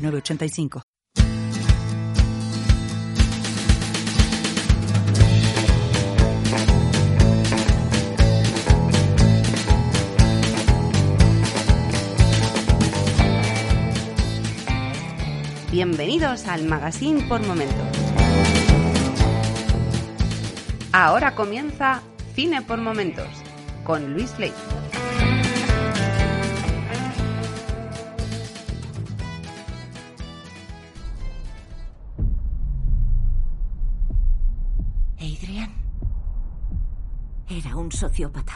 985. Bienvenidos al Magazine por Momentos. Ahora comienza Cine por Momentos con Luis Ley. Sociópata.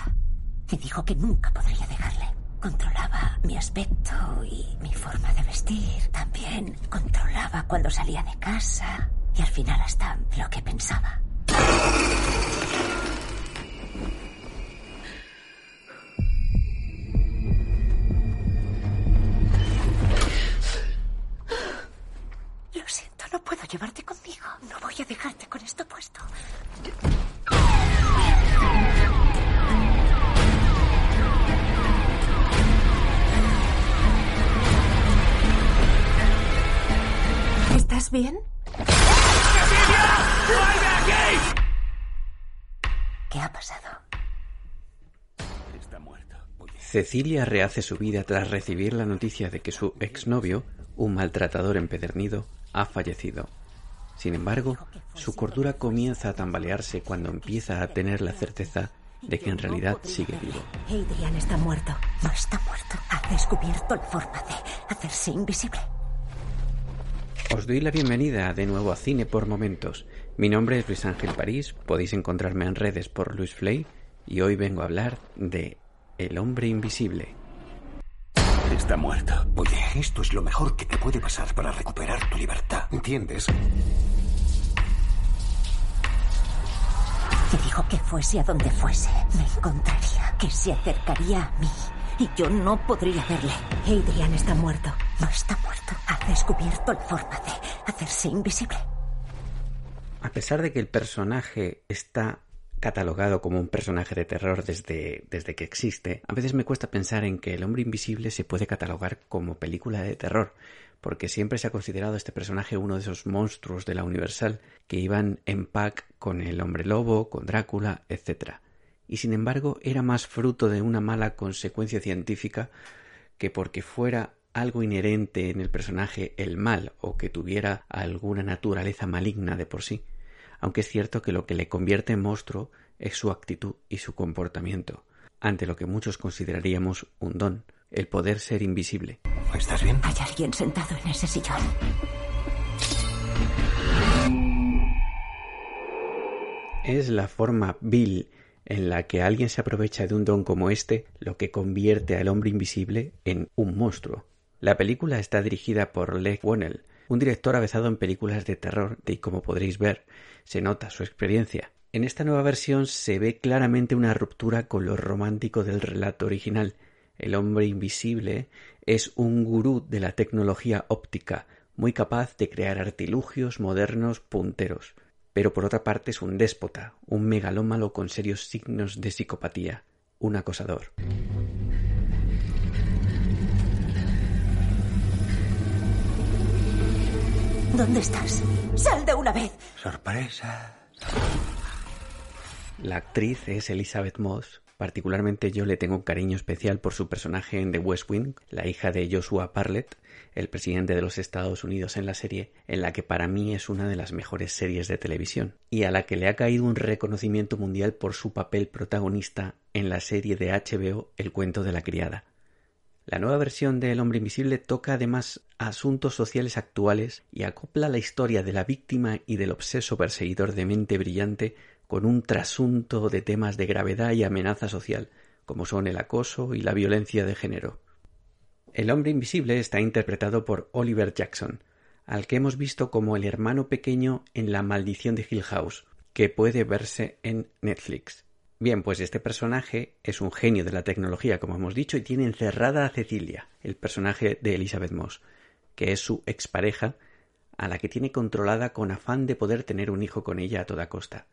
Y dijo que nunca podría dejarle. Controlaba mi aspecto y mi forma de vestir. También controlaba cuando salía de casa. Y al final hasta lo que pensaba. Lo siento, no puedo llevarte ¿Estás bien? ¿Qué ha pasado? Está muerto. Cecilia rehace su vida tras recibir la noticia de que su exnovio, un maltratador empedernido, ha fallecido. Sin embargo, su cordura comienza a tambalearse cuando empieza a tener la certeza de que en realidad sigue vivo. Adrian está muerto. No está muerto. Ha descubierto la forma de hacerse invisible. Os doy la bienvenida de nuevo a Cine por Momentos. Mi nombre es Luis Ángel París, podéis encontrarme en redes por Luis Flay y hoy vengo a hablar de El hombre invisible. Está muerto. Oye, esto es lo mejor que te puede pasar para recuperar tu libertad. ¿Entiendes? Y dijo que fuese a donde fuese, me encontraría, que se acercaría a mí. Y yo no podría verle. Adrian está muerto. No está muerto. Descubierto la forma de hacerse invisible. A pesar de que el personaje está catalogado como un personaje de terror desde, desde que existe, a veces me cuesta pensar en que El hombre invisible se puede catalogar como película de terror, porque siempre se ha considerado este personaje uno de esos monstruos de la Universal que iban en pack con el hombre lobo, con Drácula, etc. Y sin embargo era más fruto de una mala consecuencia científica que porque fuera algo inherente en el personaje el mal o que tuviera alguna naturaleza maligna de por sí aunque es cierto que lo que le convierte en monstruo es su actitud y su comportamiento, ante lo que muchos consideraríamos un don, el poder ser invisible. ¿Estás bien? Hay alguien sentado en ese sillón. Es la forma vil en la que alguien se aprovecha de un don como este lo que convierte al hombre invisible en un monstruo. La película está dirigida por Leg Wonnell, un director avezado en películas de terror y como podréis ver, se nota su experiencia. En esta nueva versión se ve claramente una ruptura con lo romántico del relato original. El hombre invisible es un gurú de la tecnología óptica, muy capaz de crear artilugios modernos punteros. Pero por otra parte es un déspota, un megalómalo con serios signos de psicopatía, un acosador. ¿Dónde estás? ¡Sal de una vez! Sorpresa. La actriz es Elizabeth Moss. Particularmente yo le tengo un cariño especial por su personaje en The West Wing, la hija de Joshua Parlett, el presidente de los Estados Unidos en la serie, en la que para mí es una de las mejores series de televisión, y a la que le ha caído un reconocimiento mundial por su papel protagonista en la serie de HBO El cuento de la criada. La nueva versión de El hombre invisible toca además asuntos sociales actuales y acopla la historia de la víctima y del obseso perseguidor de mente brillante con un trasunto de temas de gravedad y amenaza social, como son el acoso y la violencia de género. El hombre invisible está interpretado por Oliver Jackson, al que hemos visto como el hermano pequeño en La maldición de Hill House, que puede verse en Netflix. Bien, pues este personaje es un genio de la tecnología, como hemos dicho, y tiene encerrada a Cecilia, el personaje de Elizabeth Moss, que es su expareja, a la que tiene controlada con afán de poder tener un hijo con ella a toda costa.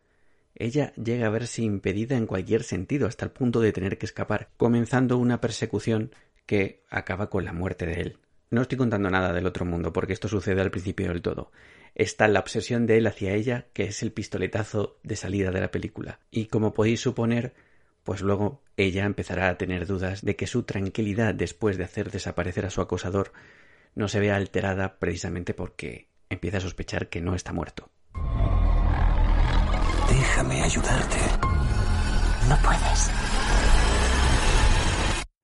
Ella llega a verse impedida en cualquier sentido hasta el punto de tener que escapar, comenzando una persecución que acaba con la muerte de él. No estoy contando nada del otro mundo, porque esto sucede al principio del todo. Está la obsesión de él hacia ella, que es el pistoletazo de salida de la película. Y como podéis suponer, pues luego ella empezará a tener dudas de que su tranquilidad después de hacer desaparecer a su acosador no se vea alterada precisamente porque empieza a sospechar que no está muerto. Déjame ayudarte. No puedes.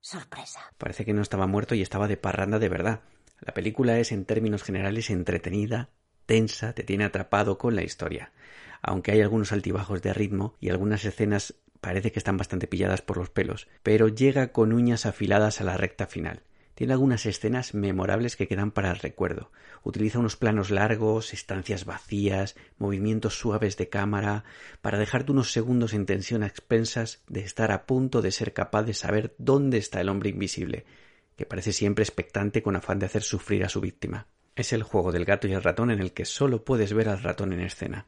Sorpresa. Parece que no estaba muerto y estaba de parranda de verdad. La película es en términos generales entretenida, tensa, te tiene atrapado con la historia. Aunque hay algunos altibajos de ritmo y algunas escenas parece que están bastante pilladas por los pelos, pero llega con uñas afiladas a la recta final. Tiene algunas escenas memorables que quedan para el recuerdo. Utiliza unos planos largos, estancias vacías, movimientos suaves de cámara, para dejarte unos segundos en tensión a expensas de estar a punto de ser capaz de saber dónde está el hombre invisible, que parece siempre expectante con afán de hacer sufrir a su víctima. Es el juego del gato y el ratón en el que solo puedes ver al ratón en escena.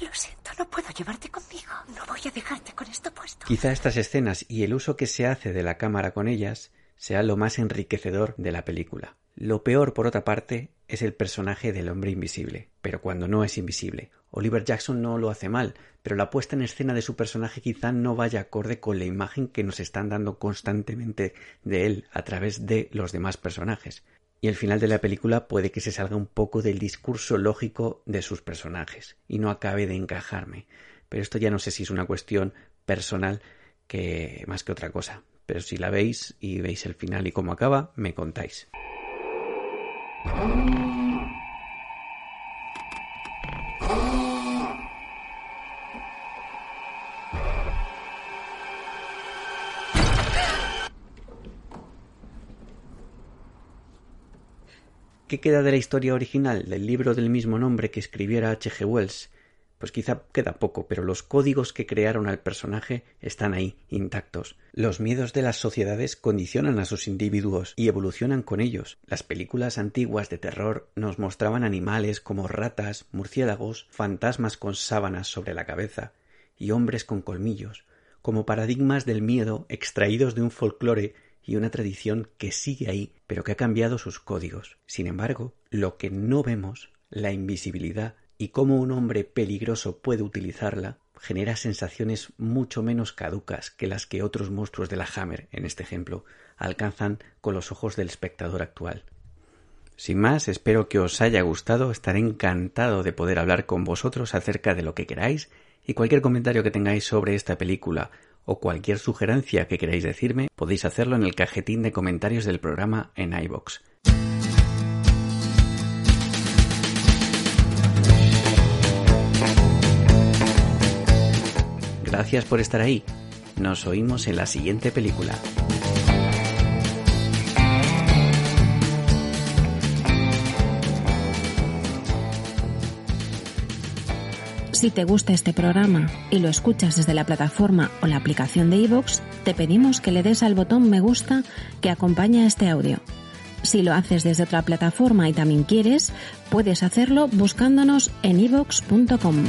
Lo siento, no puedo llevarte conmigo. No voy a dejarte con esto puesto. Quizá estas escenas y el uso que se hace de la cámara con ellas sea lo más enriquecedor de la película. Lo peor, por otra parte, es el personaje del hombre invisible, pero cuando no es invisible. Oliver Jackson no lo hace mal, pero la puesta en escena de su personaje quizá no vaya acorde con la imagen que nos están dando constantemente de él a través de los demás personajes. Y el final de la película puede que se salga un poco del discurso lógico de sus personajes y no acabe de encajarme. Pero esto ya no sé si es una cuestión personal que más que otra cosa. Pero si la veis y veis el final y cómo acaba, me contáis. ¿Qué queda de la historia original del libro del mismo nombre que escribiera H. G. Wells? Pues quizá queda poco, pero los códigos que crearon al personaje están ahí, intactos. Los miedos de las sociedades condicionan a sus individuos y evolucionan con ellos. Las películas antiguas de terror nos mostraban animales como ratas, murciélagos, fantasmas con sábanas sobre la cabeza y hombres con colmillos, como paradigmas del miedo extraídos de un folclore y una tradición que sigue ahí, pero que ha cambiado sus códigos. Sin embargo, lo que no vemos, la invisibilidad y cómo un hombre peligroso puede utilizarla, genera sensaciones mucho menos caducas que las que otros monstruos de la Hammer, en este ejemplo, alcanzan con los ojos del espectador actual. Sin más, espero que os haya gustado, estaré encantado de poder hablar con vosotros acerca de lo que queráis y cualquier comentario que tengáis sobre esta película o cualquier sugerencia que queráis decirme, podéis hacerlo en el cajetín de comentarios del programa en iBox. Gracias por estar ahí. Nos oímos en la siguiente película. Si te gusta este programa y lo escuchas desde la plataforma o la aplicación de iVoox, te pedimos que le des al botón me gusta que acompaña este audio. Si lo haces desde otra plataforma y también quieres, puedes hacerlo buscándonos en iVoox.com.